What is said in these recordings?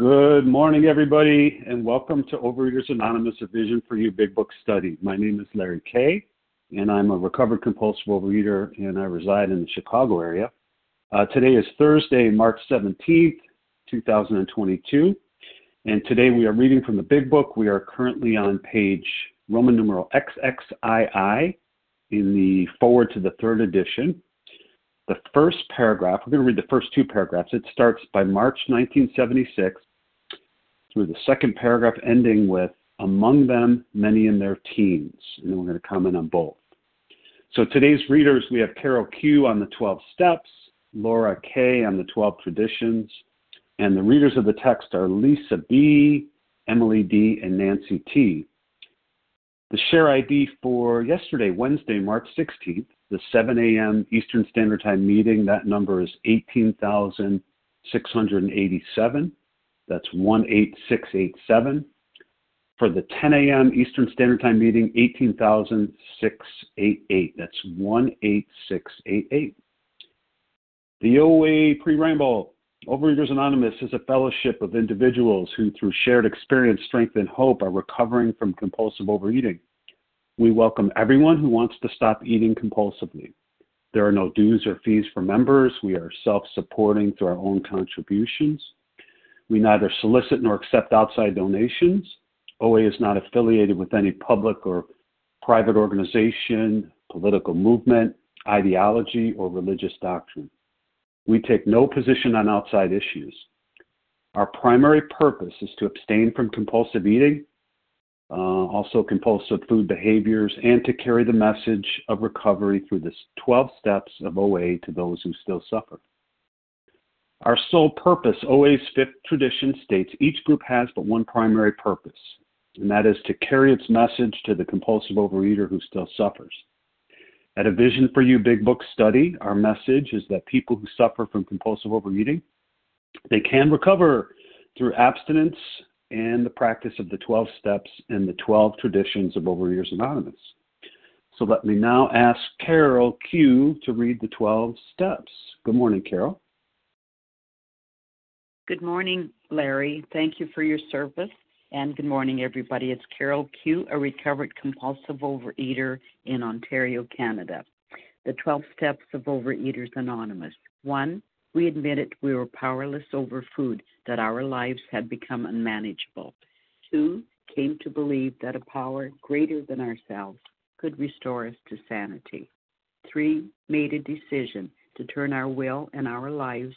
Good morning, everybody, and welcome to Overeaters Anonymous, a Vision for You Big Book Study. My name is Larry Kay, and I'm a recovered compulsive overeater, and I reside in the Chicago area. Uh, today is Thursday, March 17th, 2022, and today we are reading from the Big Book. We are currently on page Roman numeral XXII in the foreword to the third edition the first paragraph, we're going to read the first two paragraphs. It starts by March 1976 through the second paragraph ending with among them many in their teens. And then we're going to comment on both. So today's readers, we have Carol Q on the 12 steps, Laura K on the 12 traditions, and the readers of the text are Lisa B, Emily D, and Nancy T. The share ID for yesterday, Wednesday, March 16th, the 7 a.m. Eastern Standard Time meeting, that number is 18,687. That's 18687. For the 10 a.m. Eastern Standard Time meeting, 18,688. That's 18688. The OA Preamble. Overeaters Anonymous is a fellowship of individuals who, through shared experience, strength, and hope, are recovering from compulsive overeating. We welcome everyone who wants to stop eating compulsively. There are no dues or fees for members. We are self supporting through our own contributions. We neither solicit nor accept outside donations. OA is not affiliated with any public or private organization, political movement, ideology, or religious doctrine. We take no position on outside issues. Our primary purpose is to abstain from compulsive eating uh, also compulsive food behaviors, and to carry the message of recovery through the 12 steps of OA to those who still suffer. Our sole purpose, OA's fifth tradition states each group has but one primary purpose, and that is to carry its message to the compulsive overeater who still suffers. At a Vision for You Big Book study, our message is that people who suffer from compulsive overeating, they can recover through abstinence, and the practice of the 12 steps and the 12 traditions of Overeaters Anonymous. So let me now ask Carol Q to read the 12 steps. Good morning, Carol. Good morning, Larry. Thank you for your service. And good morning, everybody. It's Carol Q, a recovered compulsive overeater in Ontario, Canada. The 12 steps of Overeaters Anonymous. One, we admitted we were powerless over food, that our lives had become unmanageable. Two, came to believe that a power greater than ourselves could restore us to sanity. Three, made a decision to turn our will and our lives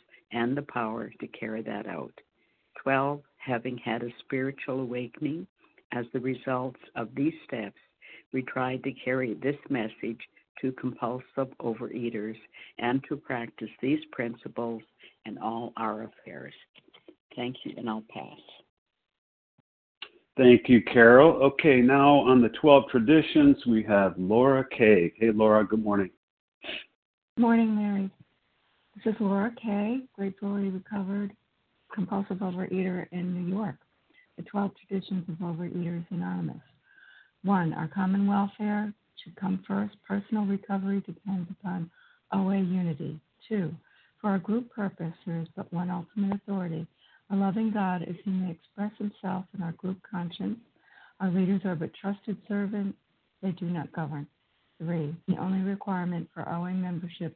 and the power to carry that out. 12. Having had a spiritual awakening as the results of these steps, we tried to carry this message to compulsive overeaters and to practice these principles in all our affairs. Thank you, and I'll pass. Thank you, Carol. Okay, now on the 12 traditions, we have Laura Kay. Hey, Laura, good morning. Good morning, Mary. This is Laura Kay, gratefully recovered compulsive overeater in New York. The 12 traditions of Overeaters Anonymous. One, our common welfare should come first. Personal recovery depends upon OA unity. Two, for our group purpose, there is but one ultimate authority. A loving God as he may express himself in our group conscience. Our leaders are but trusted servants, they do not govern. Three, the only requirement for OA membership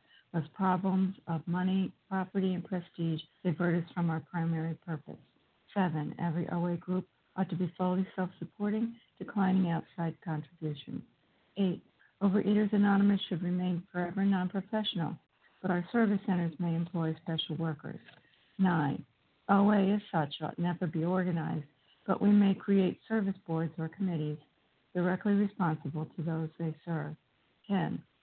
lest problems of money, property, and prestige divert us from our primary purpose. Seven, every OA group ought to be fully self supporting, declining outside contributions. Eight, Overeaters Anonymous should remain forever non professional, but our service centers may employ special workers. Nine, OA as such ought never be organized, but we may create service boards or committees directly responsible to those they serve. 10.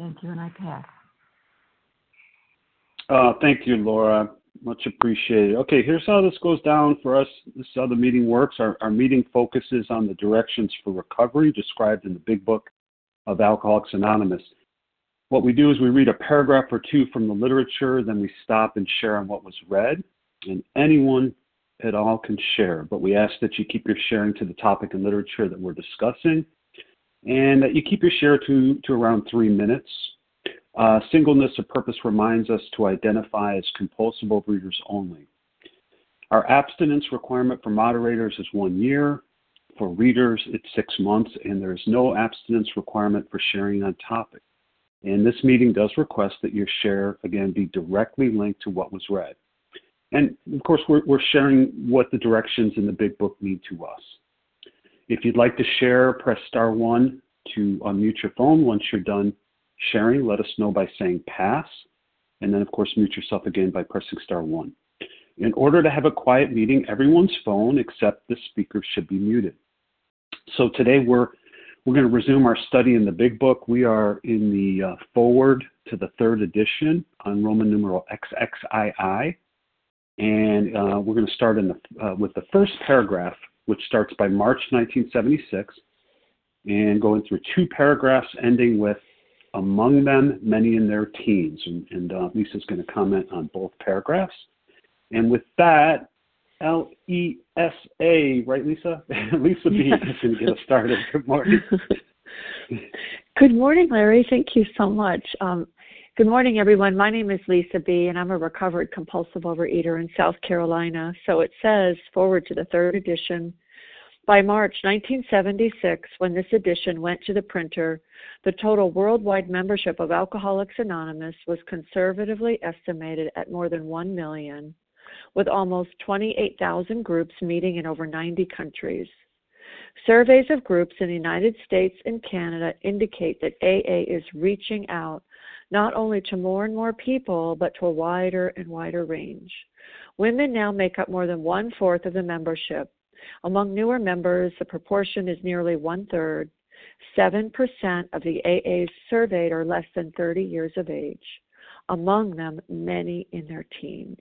Thank you, and I pass. Uh, thank you, Laura. Much appreciated. Okay, here's how this goes down for us. This is how the meeting works. Our, our meeting focuses on the directions for recovery described in the big book of Alcoholics Anonymous. What we do is we read a paragraph or two from the literature, then we stop and share on what was read. And anyone at all can share, but we ask that you keep your sharing to the topic and literature that we're discussing and that you keep your share to, to around three minutes. Uh, singleness of purpose reminds us to identify as compulsive overeaters only. Our abstinence requirement for moderators is one year. For readers, it's six months, and there is no abstinence requirement for sharing on topic. And this meeting does request that your share, again, be directly linked to what was read. And of course, we're, we're sharing what the directions in the big book mean to us. If you'd like to share, press star one to unmute your phone. Once you're done sharing, let us know by saying pass. And then, of course, mute yourself again by pressing star one. In order to have a quiet meeting, everyone's phone except the speaker should be muted. So today we're we're going to resume our study in the Big Book. We are in the uh, foreword to the third edition on Roman numeral XXII, and uh, we're going to start in the, uh, with the first paragraph, which starts by March 1976, and going through two paragraphs ending with among them many in their teens. And, and uh, Lisa's going to comment on both paragraphs. And with that, L E S A, right, Lisa? Lisa B is going to get us started. Good morning. Good morning, Larry. Thank you so much. Um, good morning, everyone. My name is Lisa B., and I'm a recovered compulsive overeater in South Carolina. So it says, foreword to the third edition. By March 1976, when this edition went to the printer, the total worldwide membership of Alcoholics Anonymous was conservatively estimated at more than 1 million, with almost 28,000 groups meeting in over 90 countries. Surveys of groups in the United States and Canada indicate that AA is reaching out not only to more and more people, but to a wider and wider range. Women now make up more than one fourth of the membership. Among newer members, the proportion is nearly one third, 7% of the AAs surveyed are less than 30 years of age, among them, many in their teens.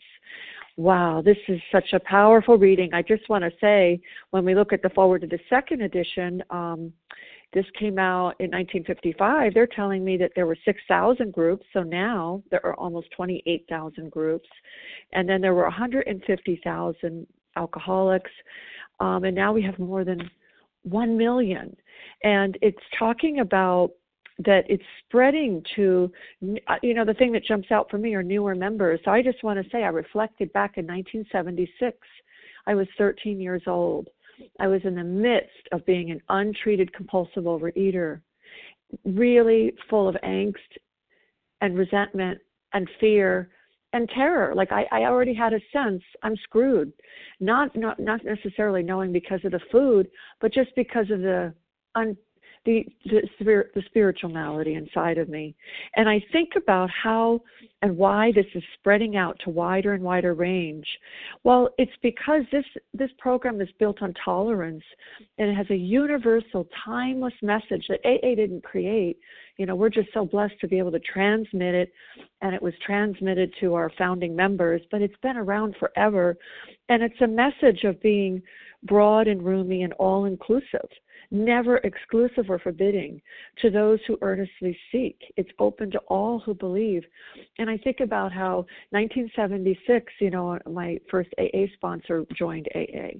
Wow, this is such a powerful reading. I just want to say, when we look at the foreword to the second edition, um, this came out in 1955. They're telling me that there were 6,000 groups, so now there are almost 28,000 groups. And then there were 150,000 alcoholics, um, and now we have more than 1 million and it's talking about that it's spreading to you know the thing that jumps out for me are newer members so i just want to say i reflected back in 1976 i was 13 years old i was in the midst of being an untreated compulsive overeater really full of angst and resentment and fear and terror. Like i i already had a sense i'm screwed. Not not not necessarily knowing because of the food but just because of the un, the the, spirit, the spiritual malady inside of me, and I think about how and why this is spreading out to wider and wider range. Well, it's because this this program is built on tolerance, and it has a universal, timeless message that AA didn't create. You know, we're just so blessed to be able to transmit it, and it was transmitted to our founding members, but it's been around forever, and it's a message of being broad and roomy and all inclusive never exclusive or forbidding to those who earnestly seek. It's open to all who believe. And I think about how 1976, you know, my first AA sponsor joined AA.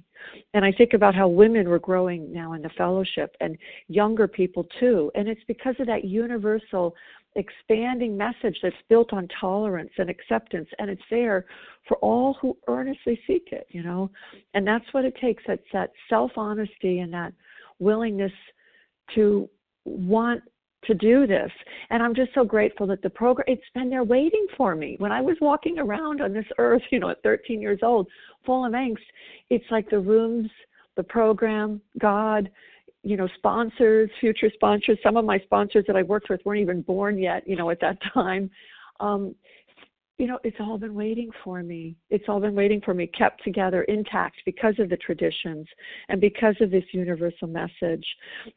And I think about how women were growing now in the fellowship and younger people too. And it's because of that universal expanding message that's built on tolerance and acceptance and it's there for all who earnestly seek it you know and that's what it takes it's that self honesty and that willingness to want to do this. And I'm just so grateful that the program, it's been there waiting for me. When I was walking around on this earth, you know, at 13 years old, full of angst, it's like the rooms, the program, God, you know, sponsors, future sponsors. Some of my sponsors that I worked with weren't even born yet, you know, at that time. Um, you know, it's all been waiting for me. It's all been waiting for me, kept together, intact because of the traditions and because of this universal message.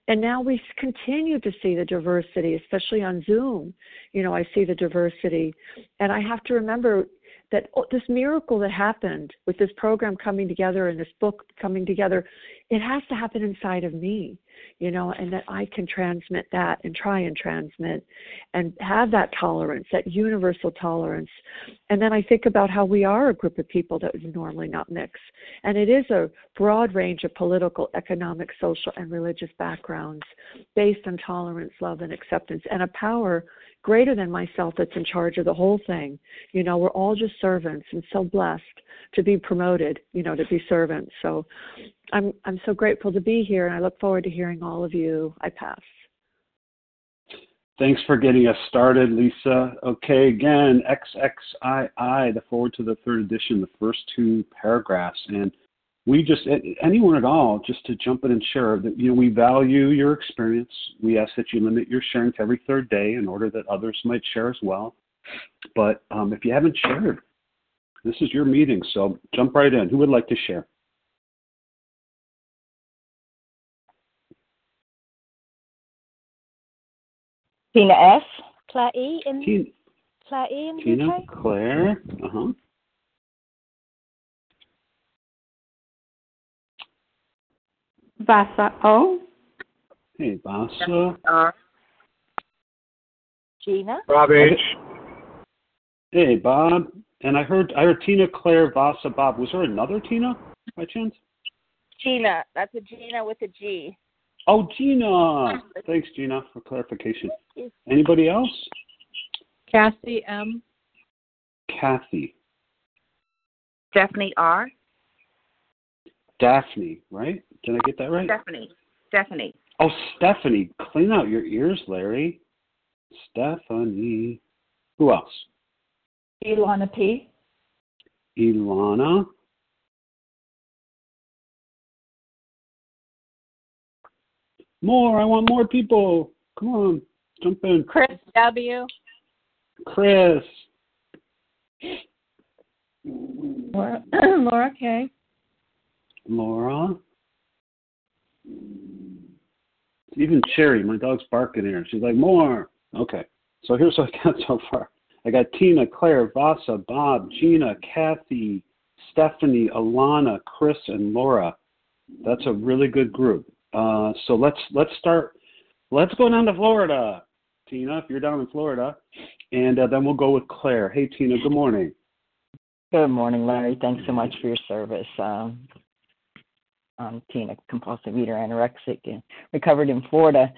And now we continue to see the diversity, especially on Zoom. You know, I see the diversity. And I have to remember that oh, this miracle that happened with this program coming together and this book coming together, it has to happen inside of me, you know, and that I can transmit that and try and transmit and have that tolerance, that universal tolerance. And then I think about how we are a group of people that would normally not mix. And it is a broad range of political, economic, social, and religious backgrounds based on tolerance, love, and acceptance, and a power greater than myself that's in charge of the whole thing. You know, we're all just servants and so blessed to be promoted, you know, to be servants. So I'm I'm so grateful to be here and I look forward to hearing all of you. I pass. Thanks for getting us started, Lisa. Okay, again, XXII, the foreword to the third edition, the first two paragraphs. And we just anyone at all just to jump in and share that you know we value your experience. We ask that you limit your sharing to every third day in order that others might share as well. But um, if you haven't shared this is your meeting so jump right in. Who would like to share? Tina s claire e. in tina, claire e. in tina claire uh-huh Vasa O. Hey, Vasa. Gina. Bob H. Hey, Bob. And I heard I heard Tina, Claire, Vasa, Bob. Was there another Tina by chance? Gina. That's a Gina with a G. Oh, Gina. Hmm. Thanks, Gina, for clarification. Anybody else? Kathy M. Kathy. Stephanie R. Daphne, right? Did I get that right? Stephanie. Stephanie. Oh, Stephanie. Clean out your ears, Larry. Stephanie. Who else? Ilana P. Ilana. More. I want more people. Come on. Jump in. Chris W. Chris. Laura, Laura K. Laura. Even Cherry, my dog's barking here. She's like, more. Okay. So here's what I got so far. I got Tina, Claire, Vasa, Bob, Gina, Kathy, Stephanie, Alana, Chris, and Laura. That's a really good group. Uh, so let's let's start. Let's go down to Florida, Tina. If you're down in Florida, and uh, then we'll go with Claire. Hey, Tina. Good morning. Good morning, Larry. Thanks so much for your service. Um, um, Tina, compulsive eater, anorexic, and recovered in Florida.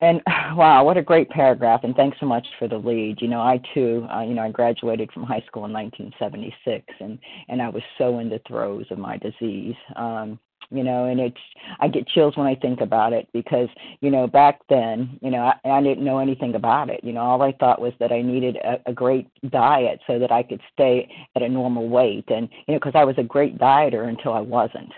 And wow, what a great paragraph! And thanks so much for the lead. You know, I too, uh, you know, I graduated from high school in 1976, and and I was so in the throes of my disease. Um, you know, and it's I get chills when I think about it because you know back then, you know, I, I didn't know anything about it. You know, all I thought was that I needed a, a great diet so that I could stay at a normal weight, and you know, because I was a great dieter until I wasn't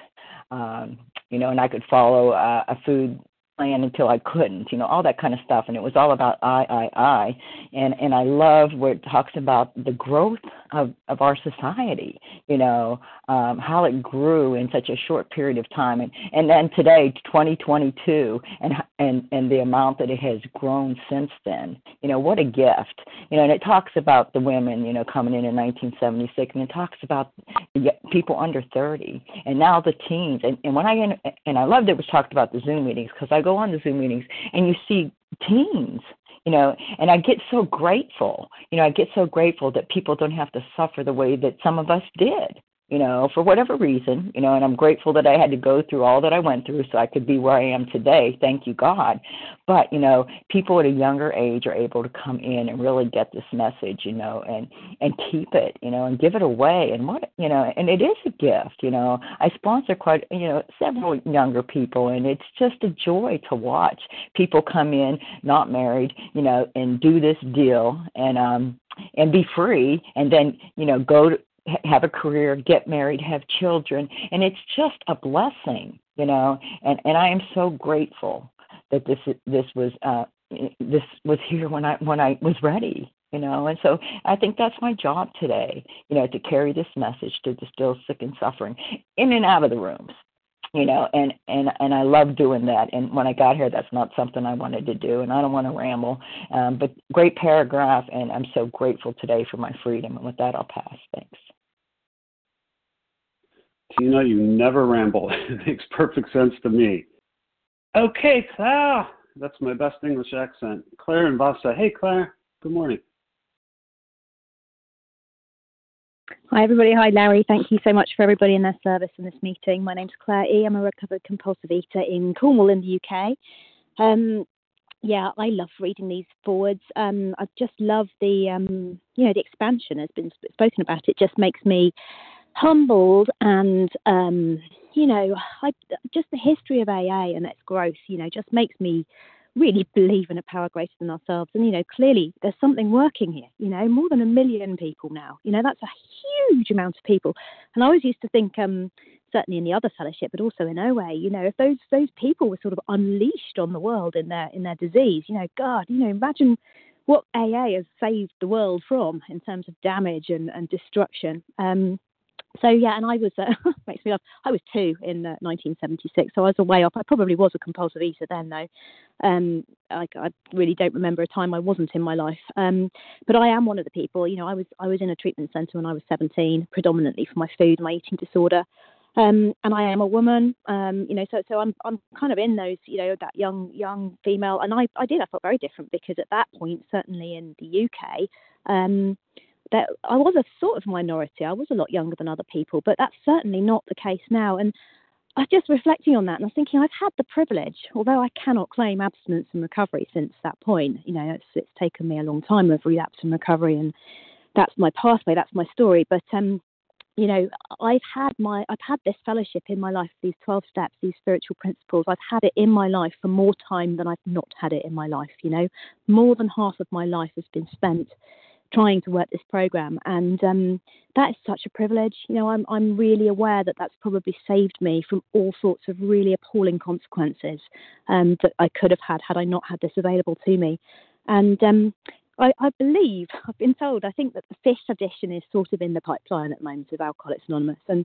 um, you know, and I could follow uh, a food plan until I couldn't, you know, all that kind of stuff. And it was all about I, I, I. And and I love where it talks about the growth of, of our society, you know, um, how it grew in such a short period of time. And, and then today, 2022, and, and, and the amount that it has grown since then, you know, what a gift. You know, and it talks about the women, you know, coming in in 1976, and it talks about people under 30, and now the teens. And, and when I, and I loved it was talked about the Zoom meetings because I go on the Zoom meetings and you see teens you know and i get so grateful you know i get so grateful that people don't have to suffer the way that some of us did you know, for whatever reason, you know, and I'm grateful that I had to go through all that I went through so I could be where I am today. Thank you, God. But, you know, people at a younger age are able to come in and really get this message, you know, and and keep it, you know, and give it away. And what, you know, and it is a gift, you know. I sponsor quite, you know, several younger people, and it's just a joy to watch people come in, not married, you know, and do this deal and um and be free and then you know go to have a career, get married, have children, and it's just a blessing, you know. And and I am so grateful that this this was uh, this was here when I when I was ready, you know. And so I think that's my job today, you know, to carry this message to the still sick and suffering in and out of the rooms, you know. And and and I love doing that. And when I got here, that's not something I wanted to do, and I don't want to ramble. Um, but great paragraph, and I'm so grateful today for my freedom. And with that, I'll pass. Thanks. Tina, you never ramble. it makes perfect sense to me. Okay, Claire. That's my best English accent. Claire and Vasa. Hey, Claire. Good morning. Hi, everybody. Hi, Larry. Thank you so much for everybody in their service in this meeting. My name's Claire E. I'm a recovered compulsive eater in Cornwall in the UK. Um, yeah, I love reading these forewords. Um, I just love the, um, you know, the expansion has been spoken about. It just makes me humbled and um, you know I, just the history of AA and its growth you know just makes me really believe in a power greater than ourselves. And you know clearly there's something working here you know more than a million people now. You know that's a huge amount of people. And I always used to think um certainly in the other fellowship but also in OA you know if those those people were sort of unleashed on the world in their in their disease you know god you know imagine what AA has saved the world from in terms of damage and, and destruction. Um, so yeah, and I was uh, makes me laugh. I was two in uh, 1976, so I was a way off. I probably was a compulsive eater then, though. Um, I, I really don't remember a time I wasn't in my life. Um, but I am one of the people. You know, I was I was in a treatment centre when I was 17, predominantly for my food, my eating disorder. Um, and I am a woman, um, you know, so so I'm I'm kind of in those, you know, that young young female, and I I did I felt very different because at that point, certainly in the UK, um, that I was a sort of minority. I was a lot younger than other people, but that's certainly not the case now. And I was just reflecting on that and I was thinking I've had the privilege, although I cannot claim abstinence and recovery since that point. You know, it's, it's taken me a long time of relapse and recovery, and that's my pathway, that's my story. But um, you know, I've had my I've had this fellowship in my life, these twelve steps, these spiritual principles. I've had it in my life for more time than I've not had it in my life. You know, more than half of my life has been spent trying to work this program, and um, that is such a privilege. You know, I'm I'm really aware that that's probably saved me from all sorts of really appalling consequences um, that I could have had had I not had this available to me, and. Um, I, I, believe I've been told. I think that the fifth edition is sort of in the pipeline at the moment of Alcoholics Anonymous, and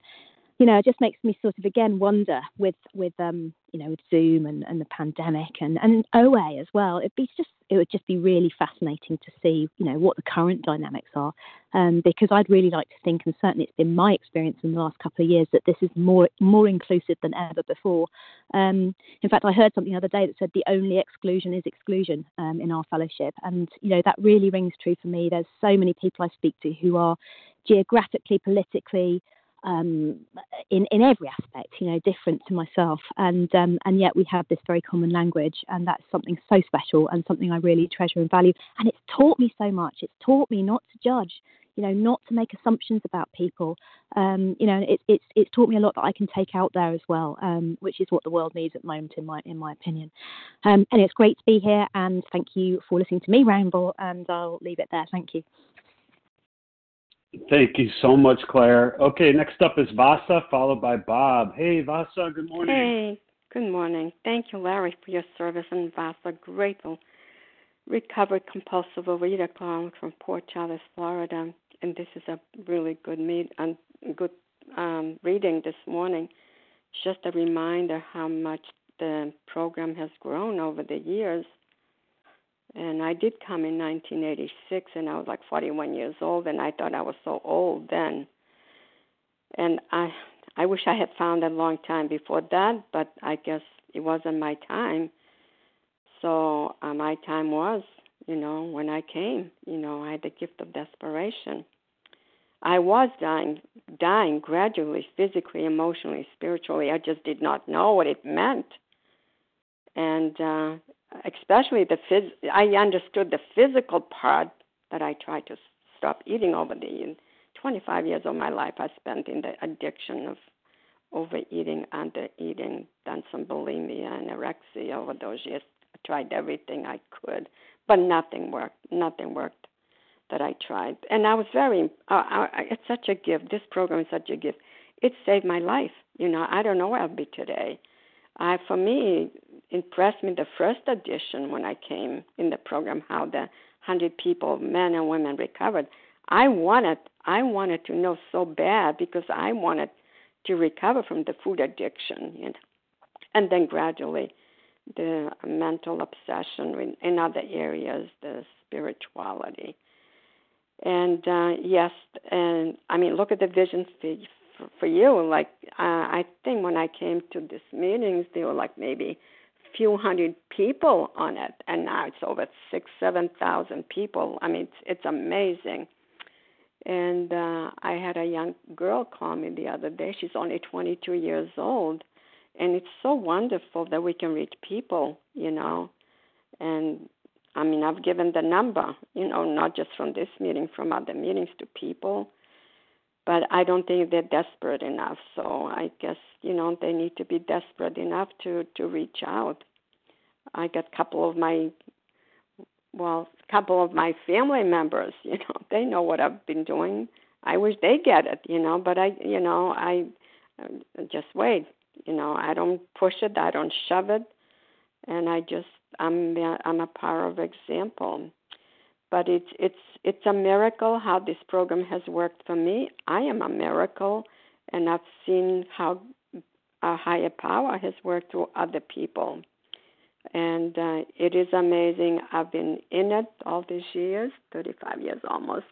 you know, it just makes me sort of again wonder with with um, you know, with Zoom and, and the pandemic and, and OA as well. It'd be just it would just be really fascinating to see, you know, what the current dynamics are. Um, because I'd really like to think, and certainly it's been my experience in the last couple of years, that this is more more inclusive than ever before. Um, in fact, I heard something the other day that said the only exclusion is exclusion um, in our fellowship, and you know that really rings true for me. There's so many people I speak to who are geographically, politically, um, in in every aspect, you know, different to myself, and um, and yet we have this very common language, and that's something so special and something I really treasure and value. And it's taught me so much. It's taught me not to judge, you know, not to make assumptions about people. Um, you know, it, it's it's taught me a lot that I can take out there as well, um, which is what the world needs at the moment, in my in my opinion. Um, and it's great to be here, and thank you for listening to me ramble. And I'll leave it there. Thank you. Thank you so much, Claire. Okay, next up is Vasa, followed by Bob. Hey, Vasa, good morning. Hey, Good morning. Thank you, Larry, for your service and Vasa. Grateful. Recovered compulsive overeater calling from Port Charlotte, Florida, and this is a really good meet and good um, reading this morning. Just a reminder how much the program has grown over the years. And I did come in 1986, and I was like 41 years old, and I thought I was so old then. And I, I wish I had found a long time before that, but I guess it wasn't my time. So uh, my time was, you know, when I came. You know, I had the gift of desperation. I was dying, dying gradually, physically, emotionally, spiritually. I just did not know what it meant, and uh, especially the phys- I understood the physical part that I tried to stop eating over the years. 25 years of my life I spent in the addiction of overeating, undereating, done some bulimia, and anorexia over those years. I tried everything I could, but nothing worked. Nothing worked that I tried, and I was very. Uh, I, it's such a gift. This program is such a gift. It saved my life. You know, I don't know where I'll be today. I, for me, impressed me the first edition when I came in the program. How the hundred people, men and women, recovered. I wanted, I wanted to know so bad because I wanted to recover from the food addiction, you know, and then gradually the mental obsession in other areas, the spirituality and uh, yes, and I mean, look at the vision for, for you. Like uh, I think when I came to these meetings, there were like maybe few hundred people on it, and now it's over six, seven thousand people. I mean, it's, it's amazing. And uh, I had a young girl call me the other day. She's only 22 years old, and it's so wonderful that we can reach people, you know. And I mean, I've given the number, you know, not just from this meeting, from other meetings to people. But I don't think they're desperate enough. So I guess, you know, they need to be desperate enough to to reach out. I got a couple of my well, a couple of my family members, you know, they know what I've been doing. I wish they get it, you know, but I, you know, I uh, just wait. You know, I don't push it, I don't shove it, and I just I'm I'm a power of example. But it's it's it's a miracle how this program has worked for me. I am a miracle, and I've seen how a higher power has worked through other people. And uh, it is amazing. I've been in it all these years, 35 years almost.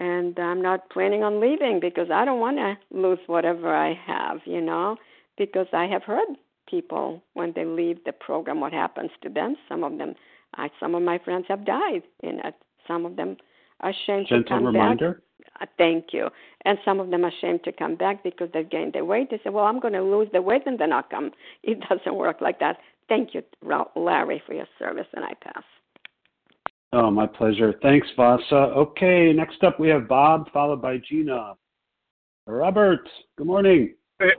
And I'm not planning on leaving because I don't want to lose whatever I have, you know, because I have heard people when they leave the program what happens to them some of them I, some of my friends have died in it some of them are ashamed Gentle to come reminder. back uh, thank you and some of them are ashamed to come back because they've gained the weight they say well i'm going to lose the weight and then i'll come it doesn't work like that thank you larry for your service and i pass Oh, my pleasure. Thanks, Vasa. Okay, next up we have Bob, followed by Gina. Robert, good morning. Hey,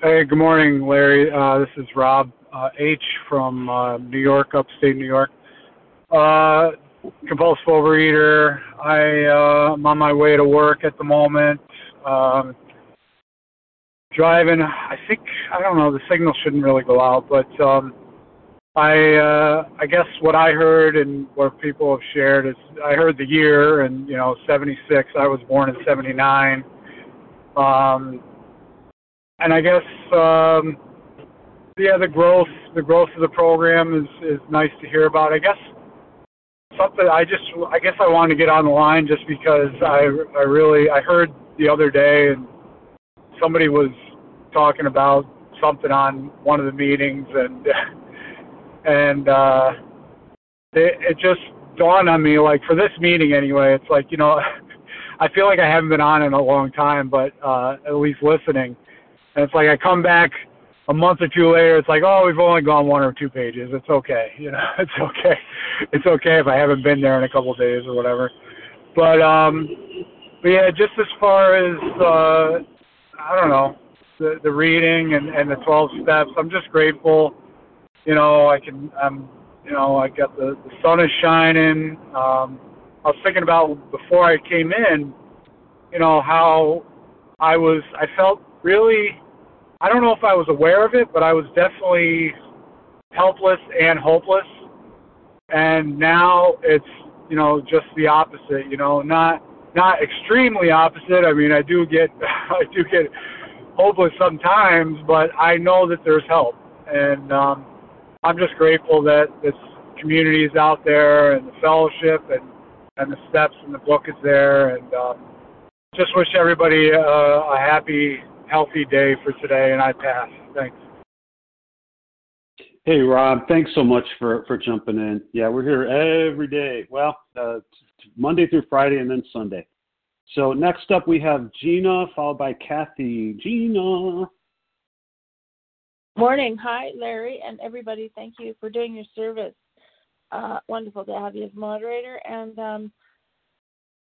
Hey, good morning, Larry. Uh, this is Rob uh, H. from uh, New York, upstate New York. Uh, compulsive overeater. I, uh, I'm on my way to work at the moment. Um, driving. I think I don't know. The signal shouldn't really go out, but um, I uh, I guess what I heard and what people have shared is I heard the year and you know 76. I was born in 79. Um, and I guess um, yeah, the growth the growth of the program is is nice to hear about. I guess something I just I guess I wanted to get on the line just because I I really I heard the other day and somebody was talking about something on one of the meetings and and uh it, it just dawned on me like for this meeting anyway it's like you know I feel like I haven't been on in a long time but uh at least listening. And it's like I come back a month or two later, it's like, oh, we've only gone one or two pages. It's okay, you know, it's okay. It's okay if I haven't been there in a couple of days or whatever. But um, but yeah, just as far as uh, I don't know the the reading and and the twelve steps, I'm just grateful. You know, I can I'm you know I got the the sun is shining. Um, I was thinking about before I came in, you know how I was I felt really I don't know if I was aware of it, but I was definitely helpless and hopeless. And now it's you know just the opposite. You know, not not extremely opposite. I mean, I do get I do get hopeless sometimes, but I know that there's help, and um, I'm just grateful that this community is out there and the fellowship and and the steps and the book is there, and um, just wish everybody uh, a happy, healthy day for today. And I pass. Thanks. Hey, Rob, thanks so much for, for jumping in. Yeah, we're here every day. Well, uh, Monday through Friday and then Sunday. So next up we have Gina, followed by Kathy. Gina. Morning. Hi, Larry, and everybody. Thank you for doing your service. Uh, wonderful to have you as moderator. And um,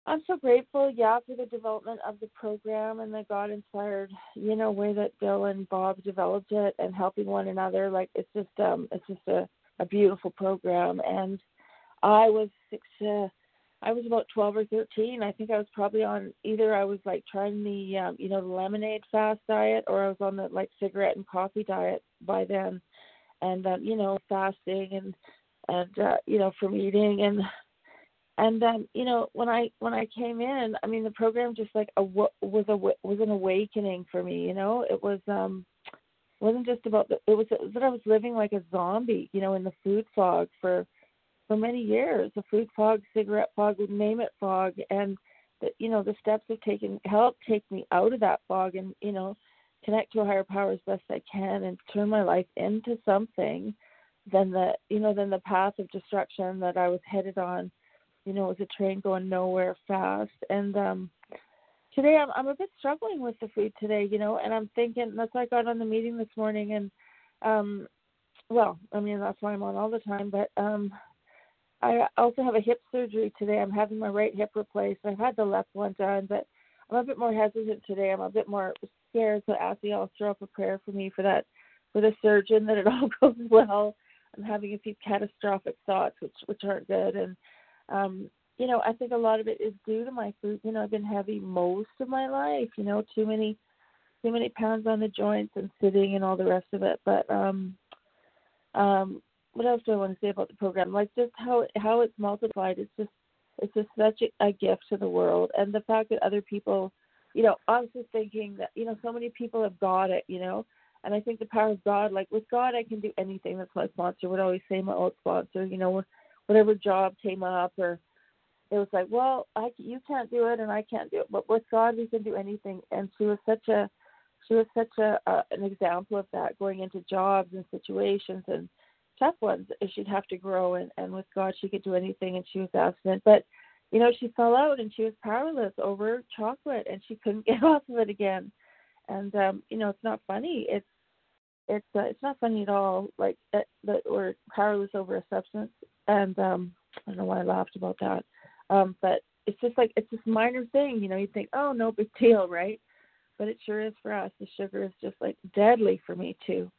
I'm so grateful, yeah, for the development of the program and the God inspired, you know, way that Bill and Bob developed it and helping one another. Like it's just um it's just a, a beautiful program. And I was six uh, I was about twelve or thirteen. I think I was probably on either I was like trying the um, you know, the lemonade fast diet or I was on the like cigarette and coffee diet by then. And um, you know, fasting and and uh, you know, from eating and and um you know when i when i came in i mean the program just like a was a was an awakening for me you know? It was um wasn't just about the it was, it was that i was living like a zombie you know in the food fog for for many years the food fog cigarette fog name it fog. And that you know the steps have taken helped take me out of that fog and you know connect to a higher power as best i can and turn my life into something than the you know than the path of destruction that i was headed on you know, it was a train going nowhere fast. And um today I'm I'm a bit struggling with the food today, you know, and I'm thinking that's why I got on the meeting this morning and um well, I mean that's why I'm on all the time, but um I also have a hip surgery today. I'm having my right hip replaced. I've had the left one done, but I'm a bit more hesitant today. I'm a bit more scared, so ask you all throw up a prayer for me for that for the surgeon that it all goes well. I'm having a few catastrophic thoughts which which aren't good and um, you know, I think a lot of it is due to my food. You know, I've been heavy most of my life. You know, too many, too many pounds on the joints and sitting and all the rest of it. But um, um, what else do I want to say about the program? Like just how how it's multiplied. It's just it's just such a, gift to the world, and the fact that other people, you know, honestly thinking that you know so many people have got it. You know, and I think the power of God. Like with God, I can do anything. That's my sponsor would always say. My old sponsor, you know whatever job came up or it was like, well, I you can't do it and I can't do it, but with God we can do anything. And she was such a she was such a uh, an example of that going into jobs and situations and tough ones. She'd have to grow and and with God she could do anything and she was abstinent, but you know she fell out and she was powerless over chocolate and she couldn't get off of it again. And um, you know it's not funny. It's it's uh, it's not funny at all. Like that, that we're powerless over a substance and um I don't know why I laughed about that. Um, but it's just like it's this minor thing, you know, you think, Oh, no big deal, right? But it sure is for us. The sugar is just like deadly for me too.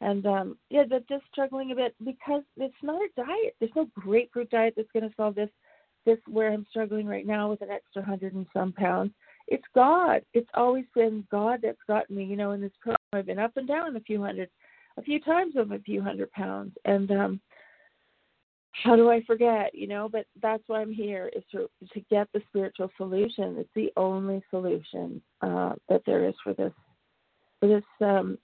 And um yeah, they're just struggling a bit because it's not a diet. There's no grapefruit diet that's gonna solve this this where I'm struggling right now with an extra hundred and some pounds. It's God. It's always been God that's gotten me, you know, in this program I've been up and down a few hundred a few times of a few hundred pounds. And um how do I forget? You know, but that's why I'm here is to to get the spiritual solution. It's the only solution uh, that there is for this for this um,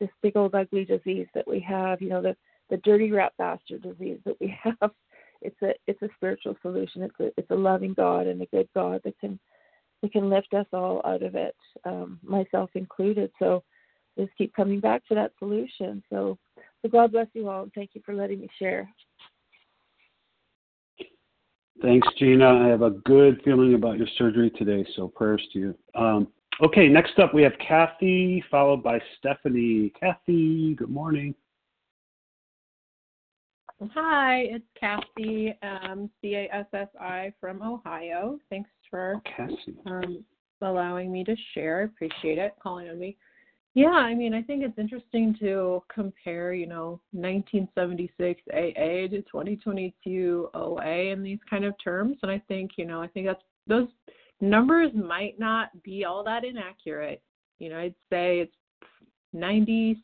this big old ugly disease that we have. You know, the the dirty rat bastard disease that we have. It's a it's a spiritual solution. It's a it's a loving God and a good God that can that can lift us all out of it, um, myself included. So just keep coming back to that solution. So, so God bless you all and thank you for letting me share. Thanks, Gina. I have a good feeling about your surgery today, so prayers to you. Um, okay, next up we have Kathy, followed by Stephanie. Kathy, good morning. Hi, it's Cassie, um, C A S S I from Ohio. Thanks for um, allowing me to share. I appreciate it, calling on me. Yeah, I mean, I think it's interesting to compare, you know, 1976 AA to 2022 OA in these kind of terms, and I think, you know, I think that's those numbers might not be all that inaccurate. You know, I'd say it's 97%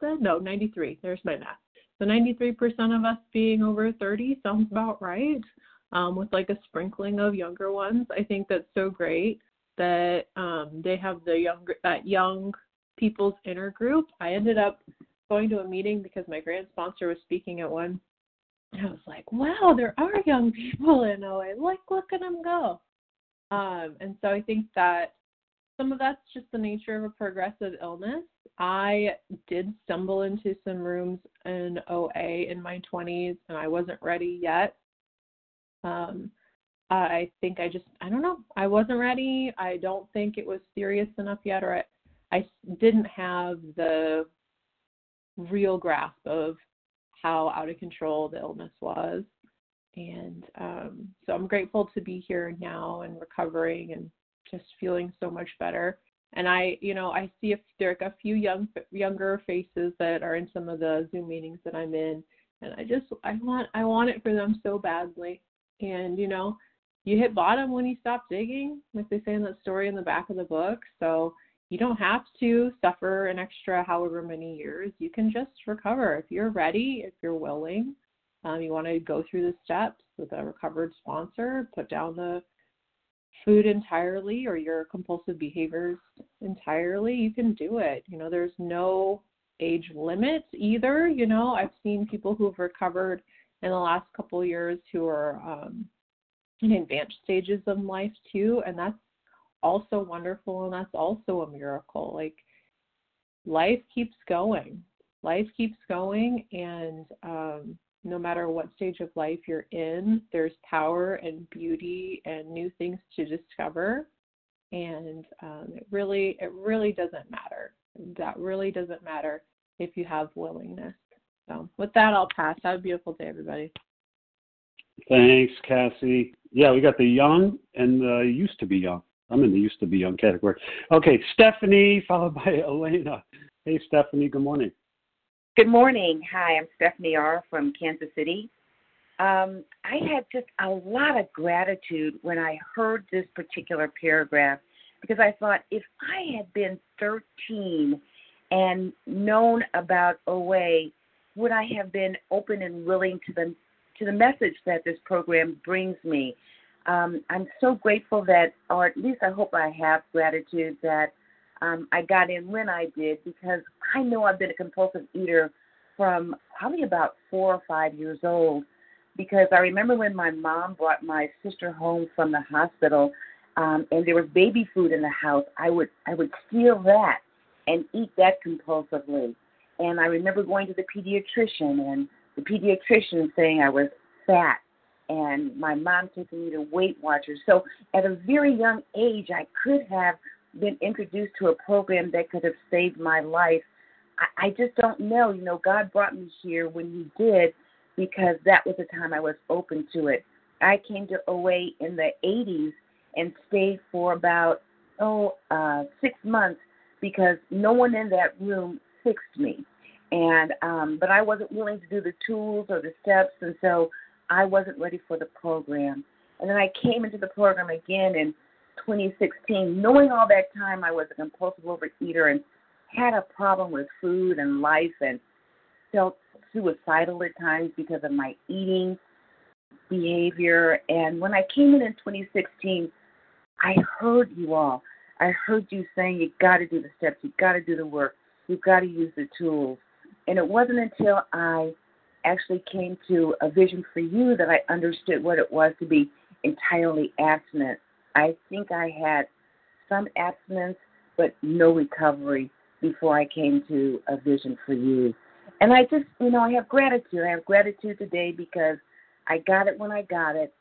then? No, 93. There's my math. So 93% of us being over 30 sounds about right. Um, with like a sprinkling of younger ones. I think that's so great that um, they have the younger that young people's inner group. I ended up going to a meeting because my grant sponsor was speaking at one. And I was like, wow, there are young people in OA. Like, look at them go. Um, and so I think that some of that's just the nature of a progressive illness. I did stumble into some rooms in OA in my 20s, and I wasn't ready yet. Um, I think I just, I don't know, I wasn't ready. I don't think it was serious enough yet, or I, I didn't have the real grasp of how out of control the illness was. And um, so I'm grateful to be here now and recovering and just feeling so much better. And I, you know, I see if there are a few young, younger faces that are in some of the Zoom meetings that I'm in, and I just, I want, I want it for them so badly. And you know, you hit bottom when you stop digging, like they say in that story in the back of the book. So you don't have to suffer an extra however many years. You can just recover if you're ready, if you're willing. Um, you want to go through the steps with a recovered sponsor, put down the food entirely or your compulsive behaviors entirely, you can do it. You know, there's no age limit either. You know, I've seen people who've recovered in the last couple years who are um, in advanced stages of life too, and that's also wonderful and that's also a miracle. Like life keeps going. Life keeps going and um no matter what stage of life you're in, there's power and beauty and new things to discover. And um, it really, it really doesn't matter. That really doesn't matter if you have willingness. So, with that, I'll pass. Have a beautiful day, everybody. Thanks, Cassie. Yeah, we got the young and the used to be young. I'm in the used to be young category. Okay, Stephanie, followed by Elena. Hey, Stephanie, good morning. Good morning. Hi, I'm Stephanie R. from Kansas City. Um, I had just a lot of gratitude when I heard this particular paragraph because I thought if I had been 13 and known about OA, would I have been open and willing to the to the message that this program brings me? Um, I'm so grateful that, or at least I hope I have gratitude that um, I got in when I did because I know I've been a compulsive eater from probably about four or five years old. Because I remember when my mom brought my sister home from the hospital, um, and there was baby food in the house, I would I would steal that and eat that compulsively. And I remember going to the pediatrician and the pediatrician saying I was fat and my mom taking me to Weight Watchers. So at a very young age, I could have been introduced to a program that could have saved my life. I, I just don't know. You know, God brought me here when He did because that was the time I was open to it. I came to OA in the 80s and stayed for about oh uh, six months because no one in that room fixed me, and um, but I wasn't willing to do the tools or the steps, and so I wasn't ready for the program. And then I came into the program again in 2016, knowing all that time I was a compulsive overeater and had a problem with food and life and felt suicidal at times because of my eating behavior. And when I came in in 2016, I heard you all. I heard you saying you got to do the steps, you got to do the work, you've got to use the tools. And it wasn't until I actually came to a vision for you that I understood what it was to be entirely abstinent I think I had some abstinence, but no recovery before I came to a vision for you. And I just, you know, I have gratitude. I have gratitude today because I got it when I got it.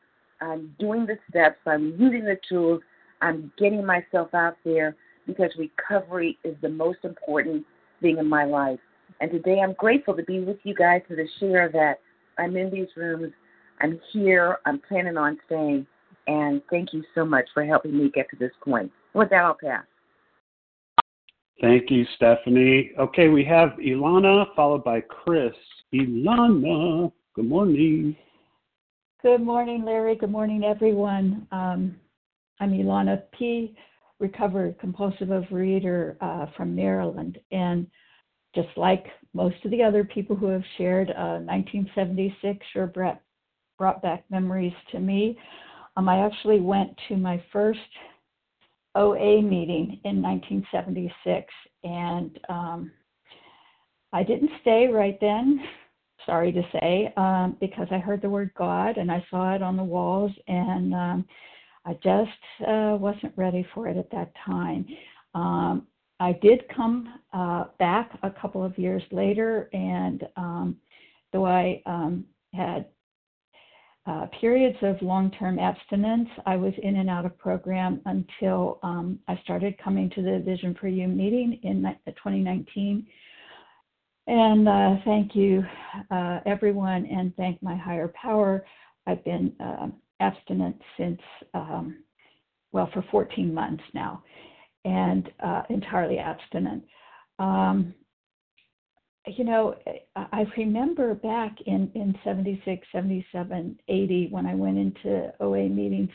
I'm doing the steps, I'm using the tools, I'm getting myself out there because recovery is the most important thing in my life. And today I'm grateful to be with you guys and to share that I'm in these rooms, I'm here, I'm planning on staying. And thank you so much for helping me get to this point. With that, I'll pass. Thank you, Stephanie. Okay, we have Ilana followed by Chris. Ilana, good morning. Good morning, Larry. Good morning, everyone. Um, I'm Ilana P. recovered compulsive overeater uh, from Maryland. And just like most of the other people who have shared, uh, 1976 sure brought, brought back memories to me. Um, I actually went to my first OA meeting in 1976, and um, I didn't stay right then, sorry to say, um, because I heard the word God and I saw it on the walls, and um, I just uh, wasn't ready for it at that time. Um, I did come uh, back a couple of years later, and um, though I um, had uh, periods of long term abstinence, I was in and out of program until um, I started coming to the Vision for You meeting in 2019. And uh, thank you, uh, everyone, and thank my higher power. I've been uh, abstinent since, um, well, for 14 months now, and uh, entirely abstinent. Um, you know, I remember back in, in 76, 77, 80, when I went into OA meetings,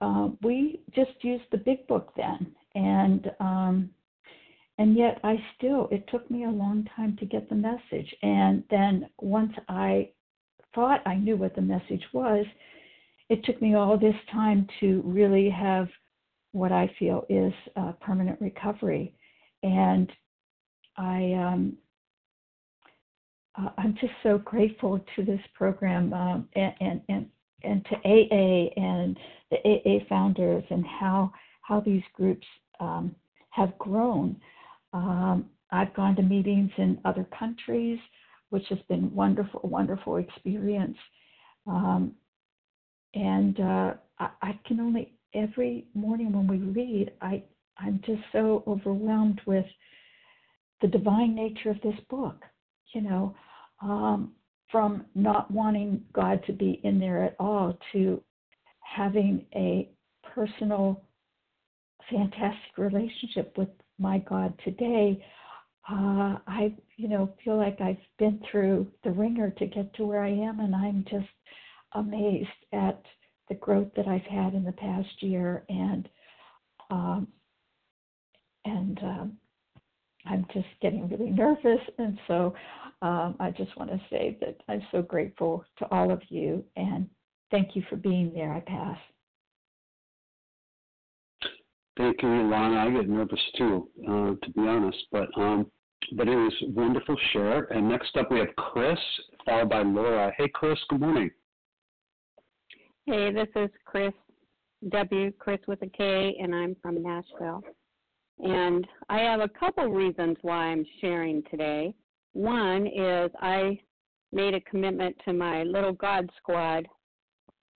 um, we just used the big book then. And, um, and yet I still, it took me a long time to get the message. And then once I thought I knew what the message was, it took me all this time to really have what I feel is permanent recovery. And I, um, uh, I'm just so grateful to this program um, and, and, and, and to AA and the AA founders and how, how these groups um, have grown. Um, I've gone to meetings in other countries, which has been wonderful, wonderful experience. Um, and uh, I, I can only every morning when we read, I I'm just so overwhelmed with the divine nature of this book you know, um, from not wanting God to be in there at all to having a personal, fantastic relationship with my God today. Uh, I, you know, feel like I've been through the wringer to get to where I am, and I'm just amazed at the growth that I've had in the past year, and um, and um, I'm just getting really nervous, and so um, I just want to say that I'm so grateful to all of you and thank you for being there. I pass. Thank you, Lana. I get nervous too, uh, to be honest, but um, but it was wonderful share. And next up we have Chris, followed by Laura. Hey, Chris. Good morning. Hey, this is Chris W. Chris with a K, and I'm from Nashville. And I have a couple reasons why I'm sharing today. One is I made a commitment to my little God squad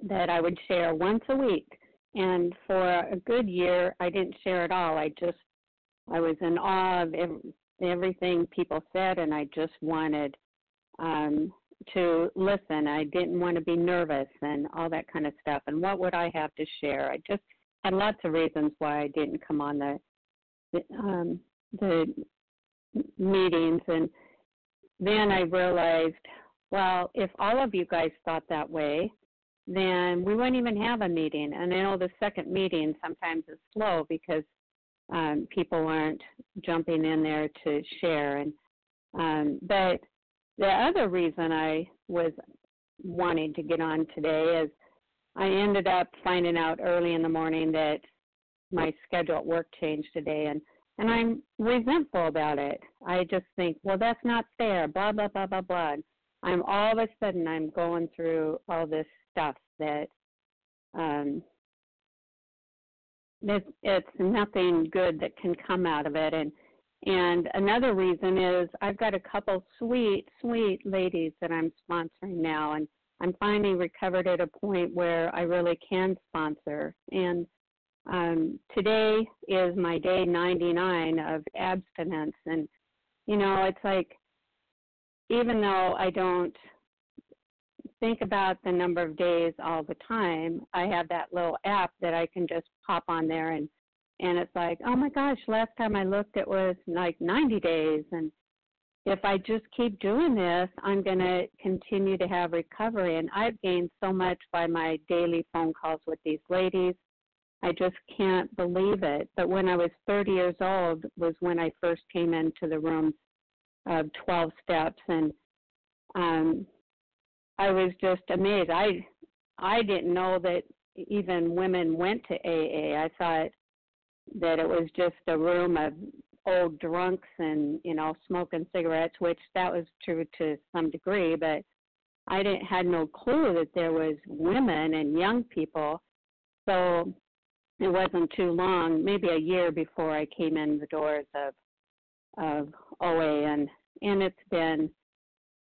that I would share once a week. And for a good year, I didn't share at all. I just, I was in awe of everything people said, and I just wanted um, to listen. I didn't want to be nervous and all that kind of stuff. And what would I have to share? I just had lots of reasons why I didn't come on the the, um, the meetings and then I realized, well, if all of you guys thought that way, then we wouldn't even have a meeting. And I know the second meeting sometimes is slow because um, people aren't jumping in there to share. And um, but the other reason I was wanting to get on today is I ended up finding out early in the morning that my schedule at work changed today, and and I'm resentful about it. I just think, well, that's not fair, blah, blah, blah, blah, blah. I'm all of a sudden, I'm going through all this stuff that um, it's, it's nothing good that can come out of it. And and another reason is I've got a couple sweet, sweet ladies that I'm sponsoring now, and I'm finally recovered at a point where I really can sponsor. And um, today is my day 99 of abstinence. And, you know, it's like, even though I don't think about the number of days all the time, I have that little app that I can just pop on there and and it's like, oh my gosh, last time I looked it was like 90 days and if I just keep doing this, I'm going to continue to have recovery and I've gained so much by my daily phone calls with these ladies I just can't believe it. But when I was 30 years old was when I first came into the room of 12 steps and um I was just amazed. I I didn't know that even women went to AA. I thought that it was just a room of old drunks and you know smoking cigarettes, which that was true to some degree, but I didn't had no clue that there was women and young people. So it wasn't too long, maybe a year before I came in the doors of of OA and and it's been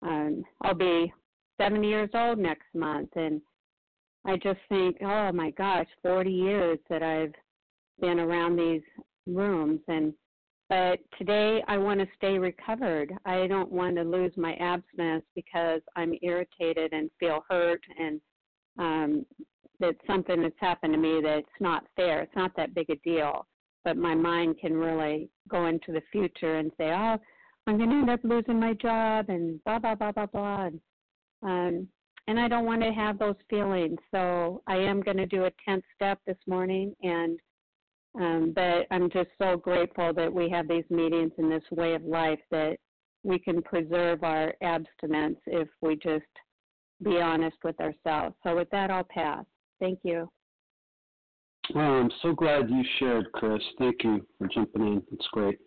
um I'll be 70 years old next month and I just think, oh my gosh, 40 years that I've been around these rooms and but today I want to stay recovered. I don't want to lose my abstinence because I'm irritated and feel hurt and um that something that's happened to me that's not fair. It's not that big a deal, but my mind can really go into the future and say, "Oh, I'm going to end up losing my job," and blah blah blah blah blah. And, um, and I don't want to have those feelings. So I am going to do a tenth step this morning, and um, but I'm just so grateful that we have these meetings in this way of life that we can preserve our abstinence if we just be honest with ourselves. So with that, I'll pass. Thank you. Well, I'm so glad you shared, Chris. Thank you for jumping in. It's great.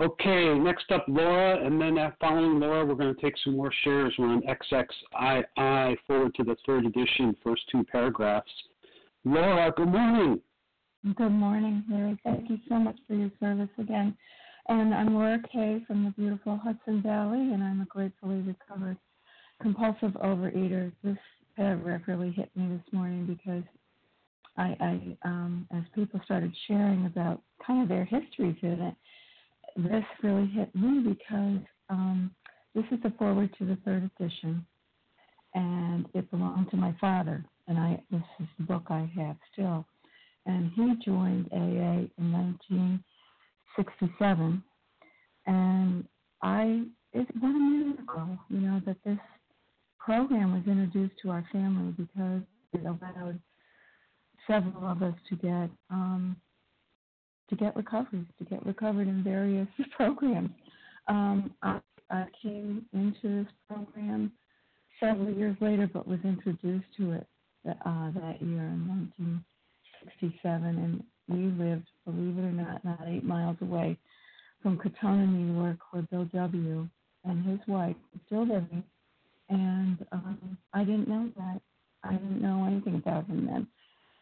Okay, next up, Laura, and then following Laura, we're going to take some more shares. We're on XXII, foreword to the third edition, first two paragraphs. Laura, good morning. Good morning, Larry. Thank you so much for your service again. And I'm Laura Kay from the beautiful Hudson Valley, and I'm a gratefully recovered compulsive overeater. This paragraph really hit me this morning because I, I um, as people started sharing about kind of their histories in it, this really hit me because um, this is the foreword to the third edition, and it belonged to my father, and I this is the book I have still, and he joined AA in 1967, and I it what a miracle, you know, that this program was introduced to our family because it allowed several of us to get um, to get recovery, to get recovered in various programs. Um, I, I came into this program several years later, but was introduced to it uh, that year in 1967, and we lived, believe it or not, not eight miles away from Katonah, New York, where Bill W. and his wife were still living and um, I didn't know that. I didn't know anything about him then.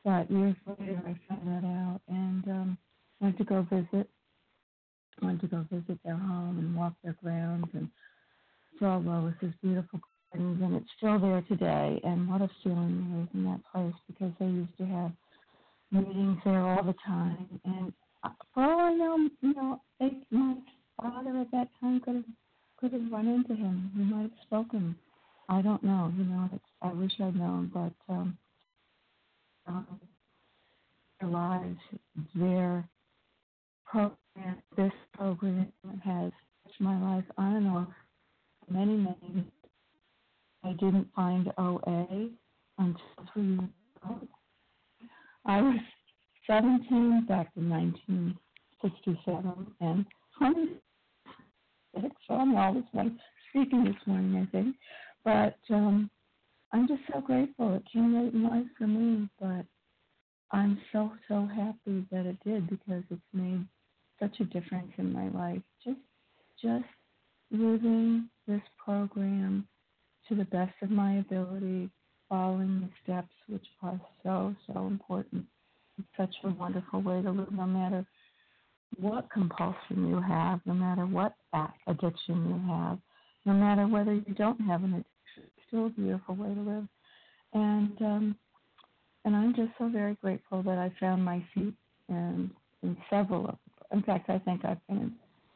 But years later, I found that out and um, went to go visit. Went to go visit their home and walk their grounds and saw Lois's beautiful gardens, and it's still there today. And what a feeling there is in that place because they used to have meetings there all the time. And for all I know, you know, my father at that time could have could have run into him. We might have spoken I don't know. You know, it's, I wish I'd known, but um, um, their lives, their program, this program has touched my life on and off many, many. I didn't find OA until three years ago. I was 17 back in 1967 and 26, so I'm always speaking this morning, I think. But um, I'm just so grateful. It came late in life for me, but I'm so so happy that it did because it's made such a difference in my life. Just just living this program to the best of my ability, following the steps, which are so so important. It's such a wonderful way to live, no matter what compulsion you have, no matter what addiction you have, no matter whether you don't have an addiction. It's still a beautiful way to live. And um, and I'm just so very grateful that I found my feet in, in several of in fact I think I've been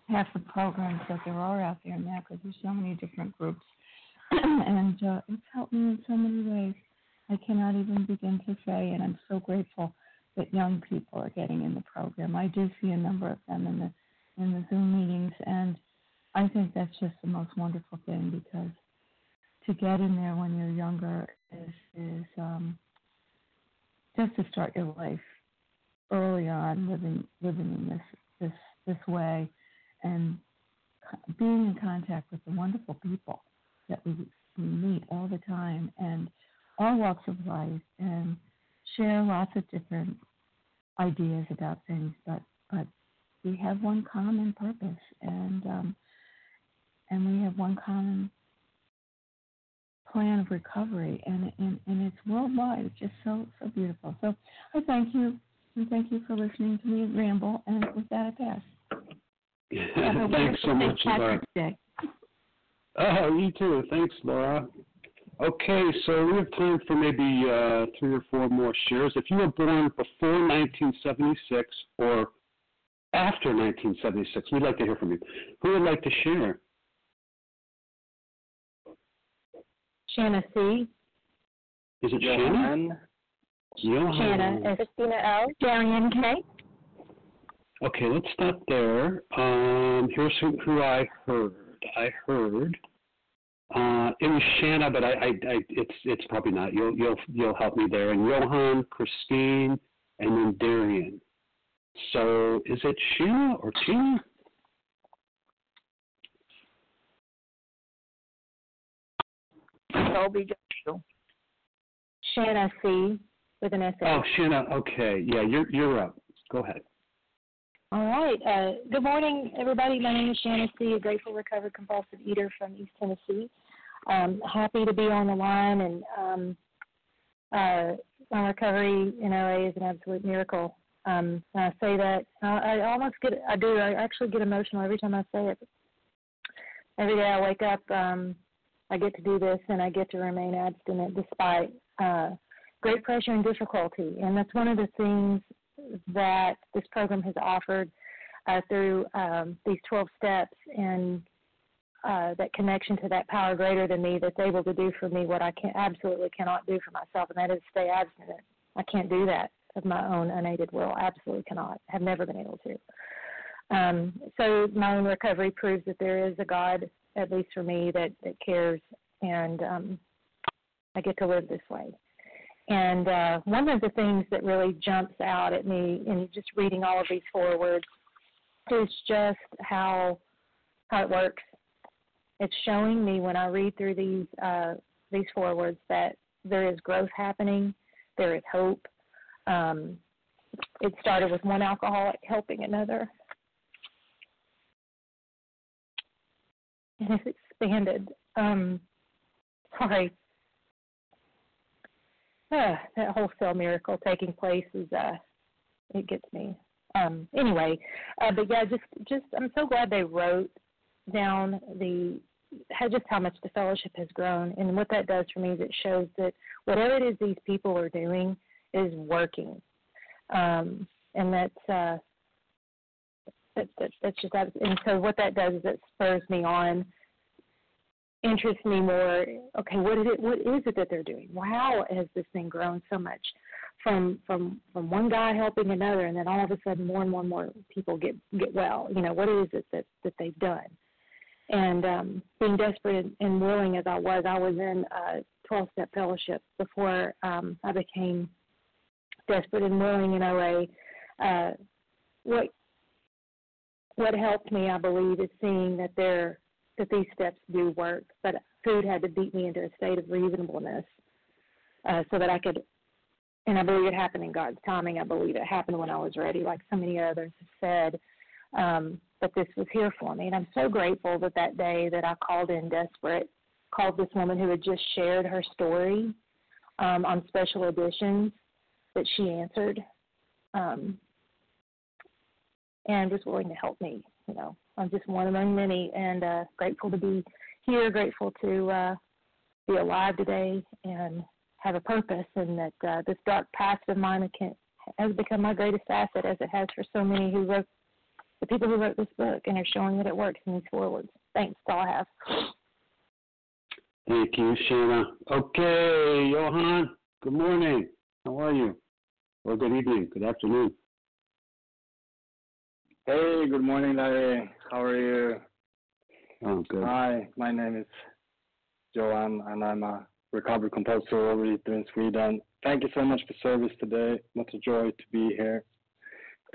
in half the programs that there are out there now because there's so many different groups and uh, it's helped me in so many ways I cannot even begin to say and I'm so grateful that young people are getting in the program. I do see a number of them in the in the Zoom meetings and I think that's just the most wonderful thing because to get in there when you're younger is is um, just to start your life early on living living in this this this way and being in contact with the wonderful people that we, we meet all the time and all walks of life and share lots of different ideas about things, but but we have one common purpose and um, and we have one common plan of recovery and, and and it's worldwide. It's just so so beautiful. So I thank you and thank you for listening to me ramble and with that I pass. Thanks so much. Oh, you too. Thanks, Laura. Okay, so we have time for maybe uh, three or four more shares. If you were born before 1976 or after 1976, we'd like to hear from you. Who would like to share? Shanna C. Is it Shanna? Johan. Shanna. Christina L. Darian K. Okay, let's stop there. Um, here's who, who I heard. I heard uh, it was Shanna, but I, I, I, it's it's probably not. You'll you'll you'll help me there. And Johan, Christine, and then Darian. So is it Shanna or Tina? Colby Shanna C with an S. Oh, Shanna. Okay, yeah, you're you're up. Go ahead. All right. Uh, good morning, everybody. My name is Shannon C., a grateful recovered compulsive eater from East Tennessee. Um, happy to be on the line, and um, uh, my recovery in OA is an absolute miracle. Um, I say that I, I almost get, I do, I actually get emotional every time I say it. Every day I wake up, um, I get to do this, and I get to remain abstinent despite uh, great pressure and difficulty. And that's one of the things that this program has offered uh, through um, these 12 steps and uh, that connection to that power greater than me that's able to do for me what I can absolutely cannot do for myself, and that is stay abstinent. I can't do that of my own unaided will. Absolutely cannot. Have never been able to. Um, so my own recovery proves that there is a God, at least for me, that that cares, and um, I get to live this way. And uh, one of the things that really jumps out at me in just reading all of these forewords is just how how it works. It's showing me when I read through these uh, these forewords that there is growth happening, there is hope. Um, it started with one alcoholic helping another, and it's expanded. Um, sorry, uh, that wholesale miracle taking place is uh it gets me. Um anyway, uh but yeah, just just I'm so glad they wrote down the how just how much the fellowship has grown and what that does for me is it shows that whatever it is these people are doing is working. Um and that's uh that, that, that's just and so what that does is it spurs me on interests me more. Okay, what is it? What is it that they're doing? How has this thing grown so much from from from one guy helping another, and then all of a sudden more and more and more people get get well? You know, what is it that that they've done? And um, being desperate and willing as I was, I was in a 12 step fellowship before um, I became desperate and willing in OA. Uh, what what helped me, I believe, is seeing that there that these steps do work, but food had to beat me into a state of reasonableness uh, so that I could, and I believe it happened in God's timing. I believe it happened when I was ready, like so many others have said. Um, but this was here for me, and I'm so grateful that that day that I called in desperate, called this woman who had just shared her story um, on special editions, that she answered, um, and was willing to help me. You know, I'm just one among many, and uh, grateful to be here. Grateful to uh, be alive today and have a purpose, and that uh, this dark past of mine can, has become my greatest asset, as it has for so many who wrote the people who wrote this book, and are showing that it works in these forewords. Thanks. That's all I have. Thank you, Shanna. Okay, Johan. Good morning. How are you? Or good evening. Good afternoon. Hey, good morning, Larry. How are you? Oh, good. Hi, my name is Johan, and I'm a recovered compulsive overeater in Sweden. Thank you so much for service today. What a joy to be here.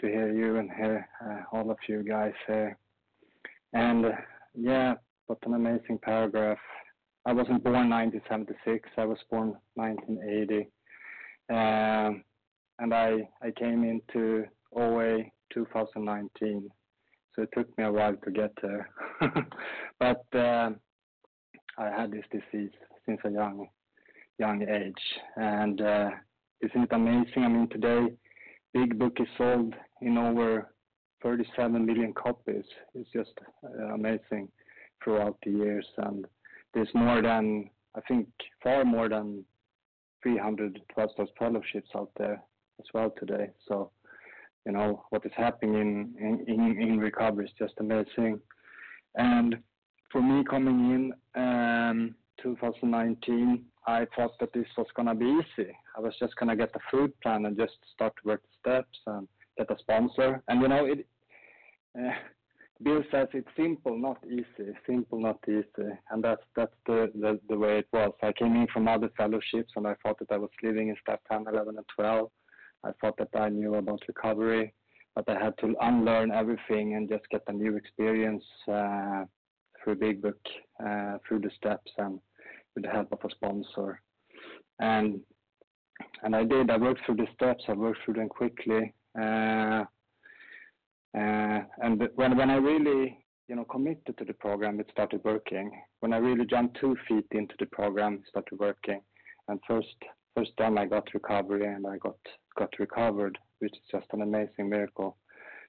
to hear you and hear uh, all of you guys here. And uh, yeah, what an amazing paragraph. I wasn't born 1976. I was born 1980, um, and I I came into OA 2019. So it took me a while to get there, but uh, I had this disease since a young young age, and uh, isn't it amazing? I mean, today, Big Book is sold in over 37 million copies. It's just uh, amazing throughout the years, and there's more than I think far more than 300 12 stars fellowships out there as well today. So, you know what is happening in in, in recovery is just amazing, and for me coming in um, 2019, I thought that this was gonna be easy. I was just gonna get the food plan and just start to work the steps and get a sponsor. And you know, it. Uh, Bill says it's simple, not easy. Simple, not easy, and that's that's the, the the way it was. I came in from other fellowships, and I thought that I was living in step 10, 11, and 12. I thought that I knew about recovery, but I had to unlearn everything and just get a new experience uh, through Big Book, uh, through the steps, and with the help of a sponsor. And and I did. I worked through the steps. I worked through them quickly. Uh, uh, and when when I really you know committed to the program, it started working. When I really jumped two feet into the program, it started working. And first first then I got recovery and I got got recovered, which is just an amazing miracle.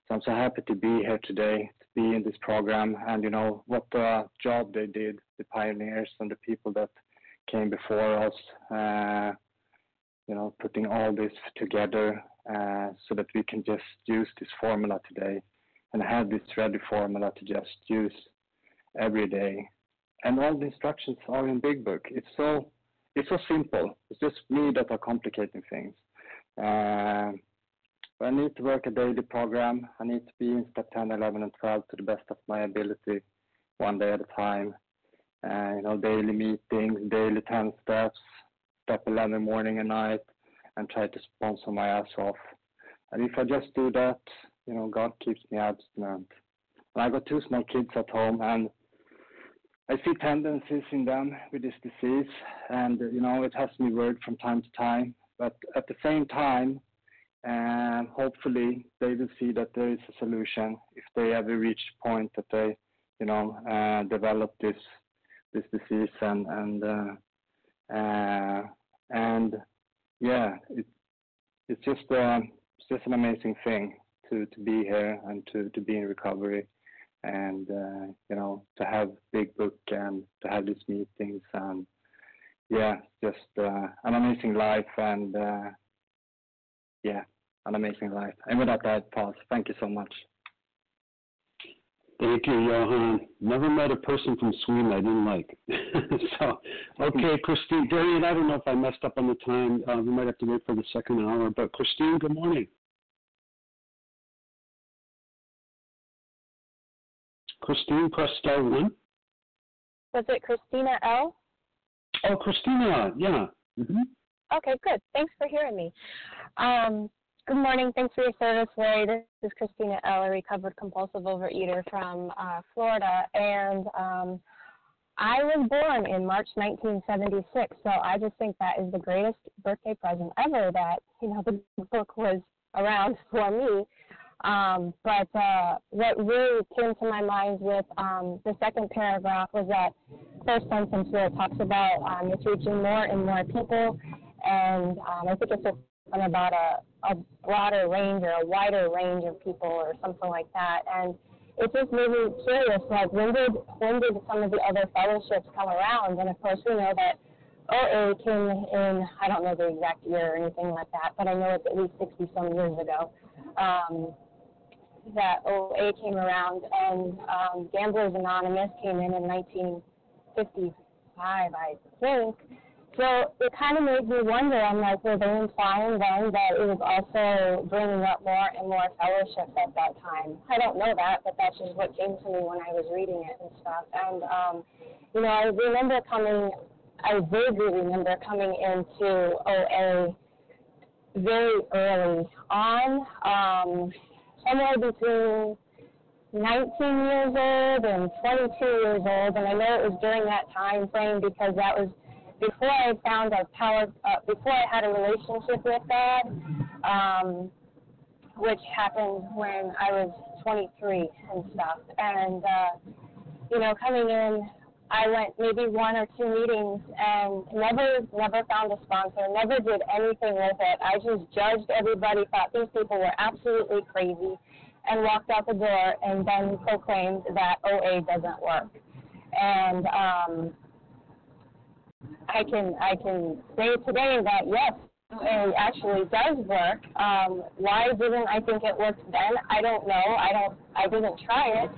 So I'm so happy to be here today, to be in this program, and you know what a job they did, the pioneers and the people that came before us. Uh, you know, putting all this together uh, so that we can just use this formula today and have this ready formula to just use every day. And all the instructions are in Big Book. It's so it's so simple. It's just me that are complicating things. Uh, I need to work a daily program. I need to be in step 10, 11, and 12 to the best of my ability, one day at a time. Uh, you know, daily meetings, daily 10 steps, step 11 morning and night, and try to sponsor my ass off. And if I just do that, you know, God keeps me abstinent. And I got two small kids at home, and I see tendencies in them with this disease, and you know, it has me worried from time to time. But at the same time, hopefully they will see that there is a solution if they ever reach a point that they, you know, uh, develop this this disease and uh, uh, and yeah, it, it's just an amazing thing to be here and to to be in recovery and you know to have big book and to have these meetings and yeah just uh, an amazing life and uh, yeah an amazing life and with that I pause thank you so much Thank you, Johan. Never met a person from Sweden I didn't like. so, okay, Christine, Darian, I don't know if I messed up on the time. Uh, we might have to wait for the second hour. But Christine, good morning. Christine, press star one. Was it Christina L? Oh, Christina, yeah. Mm-hmm. Okay, good. Thanks for hearing me. Um, Good morning. Thanks for your service, Larry. This is Christina L., a recovered compulsive overeater from uh, Florida. And um, I was born in March 1976, so I just think that is the greatest birthday present ever that, you know, the book was around for me. Um, but uh, what really came to my mind with um, the second paragraph was that first sentence it talks about um, it's reaching more and more people. And um, I think it's a about a, a broader range or a wider range of people or something like that. And it just made me curious, like when did when did some of the other fellowships come around? And of course we know that OA came in I don't know the exact year or anything like that, but I know it's at least sixty some years ago. Um, that OA came around and um, Gamblers Anonymous came in in 1955, I think. So it kind of made me wonder. I'm like, were they implying then that it was also bringing up more and more fellowships at that time? I don't know that, but that's just what came to me when I was reading it and stuff. And um, you know, I remember coming. I vaguely remember coming into OA very early on. Um, somewhere between 19 years old and 22 years old, and I know it was during that time frame because that was before I found a power, uh, before I had a relationship with God, um, which happened when I was 23 and stuff. And uh, you know, coming in, I went maybe one or two meetings and never, never found a sponsor, never did anything with it. I just judged everybody, thought these people were absolutely crazy, and walked out the door and then proclaimed that OA doesn't work. And um, I can I can say today that yes, OA actually does work. Um, why didn't I think it worked then? I don't know. I don't. I didn't try it,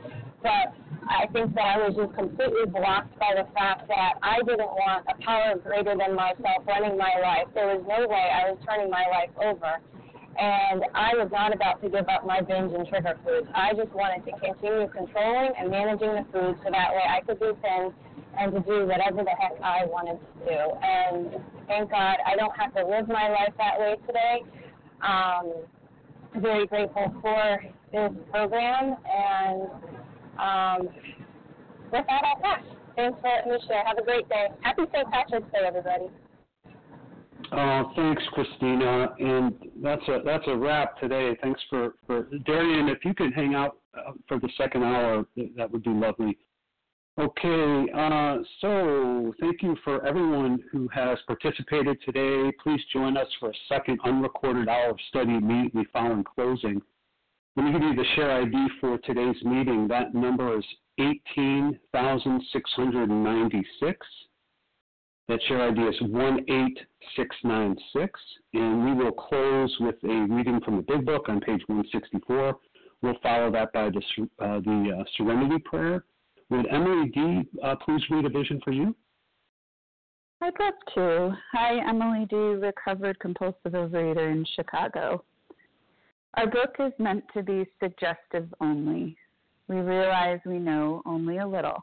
but I think that I was just completely blocked by the fact that I didn't want a power greater than myself running my life. There was no way I was turning my life over. And I was not about to give up my binge and trigger foods. I just wanted to continue controlling and managing the food so that way I could be thin and to do whatever the heck I wanted to do. And thank God I don't have to live my life that way today. Um, very grateful for this program and um, with that, I'll pass. Thanks for letting me share. Have a great day. Happy St. Patrick's Day, everybody. Uh, thanks, Christina, and that's a that's a wrap today. Thanks for for Darian. If you could hang out uh, for the second hour, that would be lovely. Okay, uh, so thank you for everyone who has participated today. Please join us for a second unrecorded hour of study immediately following closing. Let me give you the share ID for today's meeting. That number is 18,696. That share ID is 18696. And we will close with a reading from the Big Book on page 164. We'll follow that by the, uh, the uh, Serenity Prayer. Would Emily D. Uh, please read a vision for you? I'd love to. Hi, Emily D., recovered compulsive overeater in Chicago. Our book is meant to be suggestive only. We realize we know only a little.